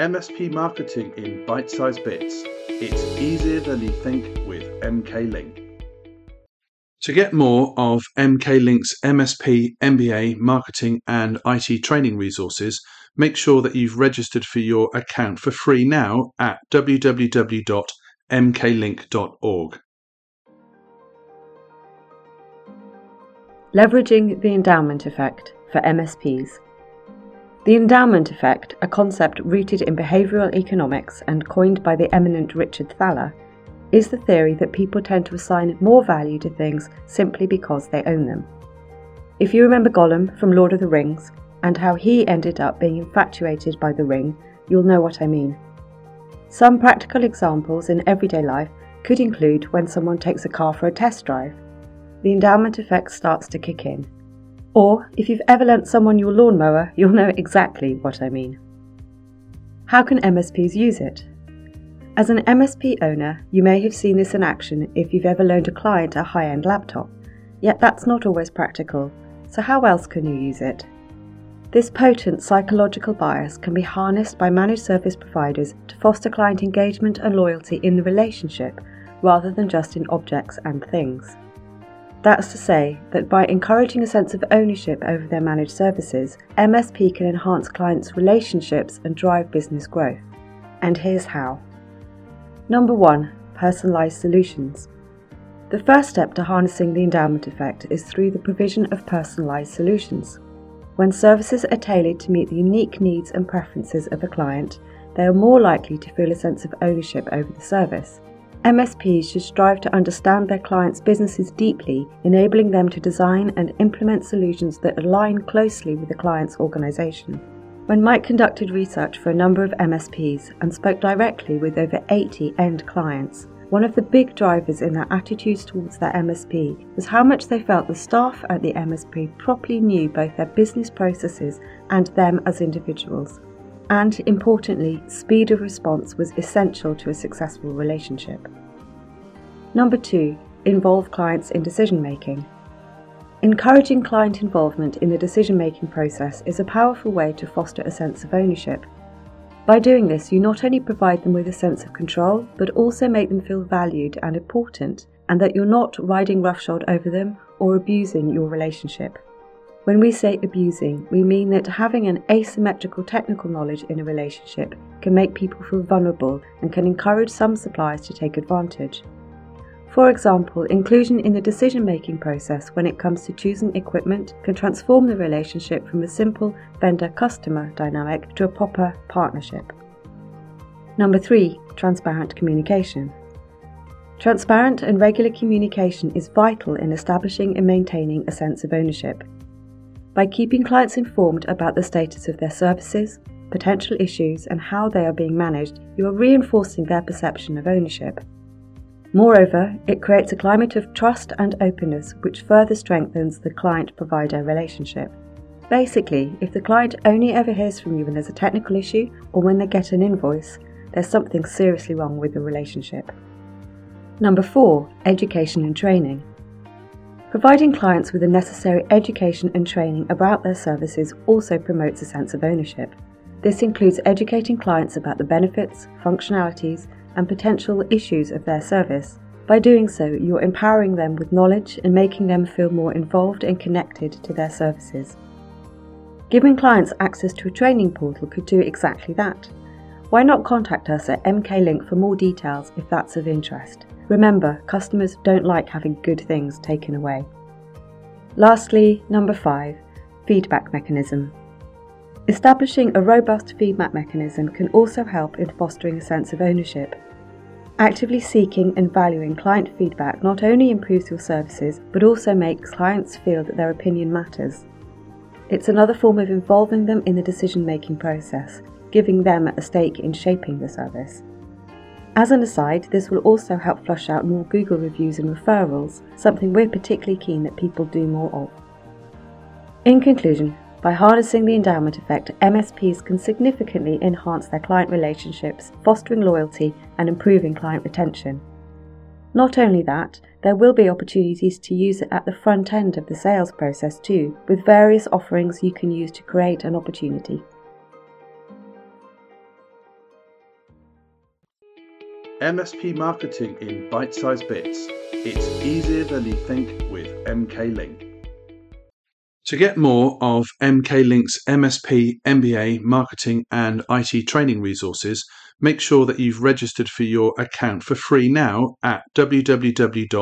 MSP marketing in bite sized bits. It's easier than you think with MK Link. To get more of MK Link's MSP, MBA, marketing, and IT training resources, make sure that you've registered for your account for free now at www.mklink.org. Leveraging the endowment effect for MSPs. The endowment effect, a concept rooted in behavioural economics and coined by the eminent Richard Thaler, is the theory that people tend to assign more value to things simply because they own them. If you remember Gollum from Lord of the Rings and how he ended up being infatuated by the ring, you'll know what I mean. Some practical examples in everyday life could include when someone takes a car for a test drive. The endowment effect starts to kick in or, if you've ever lent someone your lawnmower, you'll know exactly what I mean. How can MSPs use it? As an MSP owner, you may have seen this in action if you've ever loaned a client a high end laptop, yet that's not always practical, so how else can you use it? This potent psychological bias can be harnessed by managed service providers to foster client engagement and loyalty in the relationship rather than just in objects and things. That's to say that by encouraging a sense of ownership over their managed services, MSP can enhance clients' relationships and drive business growth. And here's how. Number one, personalised solutions. The first step to harnessing the endowment effect is through the provision of personalised solutions. When services are tailored to meet the unique needs and preferences of a client, they are more likely to feel a sense of ownership over the service. MSPs should strive to understand their clients' businesses deeply, enabling them to design and implement solutions that align closely with the client's organisation. When Mike conducted research for a number of MSPs and spoke directly with over 80 end clients, one of the big drivers in their attitudes towards their MSP was how much they felt the staff at the MSP properly knew both their business processes and them as individuals and importantly, speed of response was essential to a successful relationship. Number two, involve clients in decision making. Encouraging client involvement in the decision making process is a powerful way to foster a sense of ownership. By doing this, you not only provide them with a sense of control, but also make them feel valued and important, and that you're not riding roughshod over them or abusing your relationship. When we say abusing, we mean that having an asymmetrical technical knowledge in a relationship can make people feel vulnerable and can encourage some suppliers to take advantage. For example, inclusion in the decision making process when it comes to choosing equipment can transform the relationship from a simple vendor customer dynamic to a proper partnership. Number three, transparent communication. Transparent and regular communication is vital in establishing and maintaining a sense of ownership. By keeping clients informed about the status of their services, potential issues, and how they are being managed, you are reinforcing their perception of ownership. Moreover, it creates a climate of trust and openness which further strengthens the client provider relationship. Basically, if the client only ever hears from you when there's a technical issue or when they get an invoice, there's something seriously wrong with the relationship. Number four, education and training. Providing clients with the necessary education and training about their services also promotes a sense of ownership. This includes educating clients about the benefits, functionalities, and potential issues of their service. By doing so, you're empowering them with knowledge and making them feel more involved and connected to their services. Giving clients access to a training portal could do exactly that. Why not contact us at MK-Link for more details if that's of interest? Remember, customers don't like having good things taken away. Lastly, number five, feedback mechanism. Establishing a robust feedback mechanism can also help in fostering a sense of ownership. Actively seeking and valuing client feedback not only improves your services, but also makes clients feel that their opinion matters. It's another form of involving them in the decision making process, giving them a stake in shaping the service. As an aside, this will also help flush out more Google reviews and referrals, something we're particularly keen that people do more of. In conclusion, by harnessing the endowment effect, MSPs can significantly enhance their client relationships, fostering loyalty and improving client retention. Not only that, there will be opportunities to use it at the front end of the sales process too, with various offerings you can use to create an opportunity. MSP marketing in bite sized bits. It's easier than you think with MK Link. To get more of MK Link's MSP, MBA, marketing, and IT training resources, make sure that you've registered for your account for free now at www.mklink.org.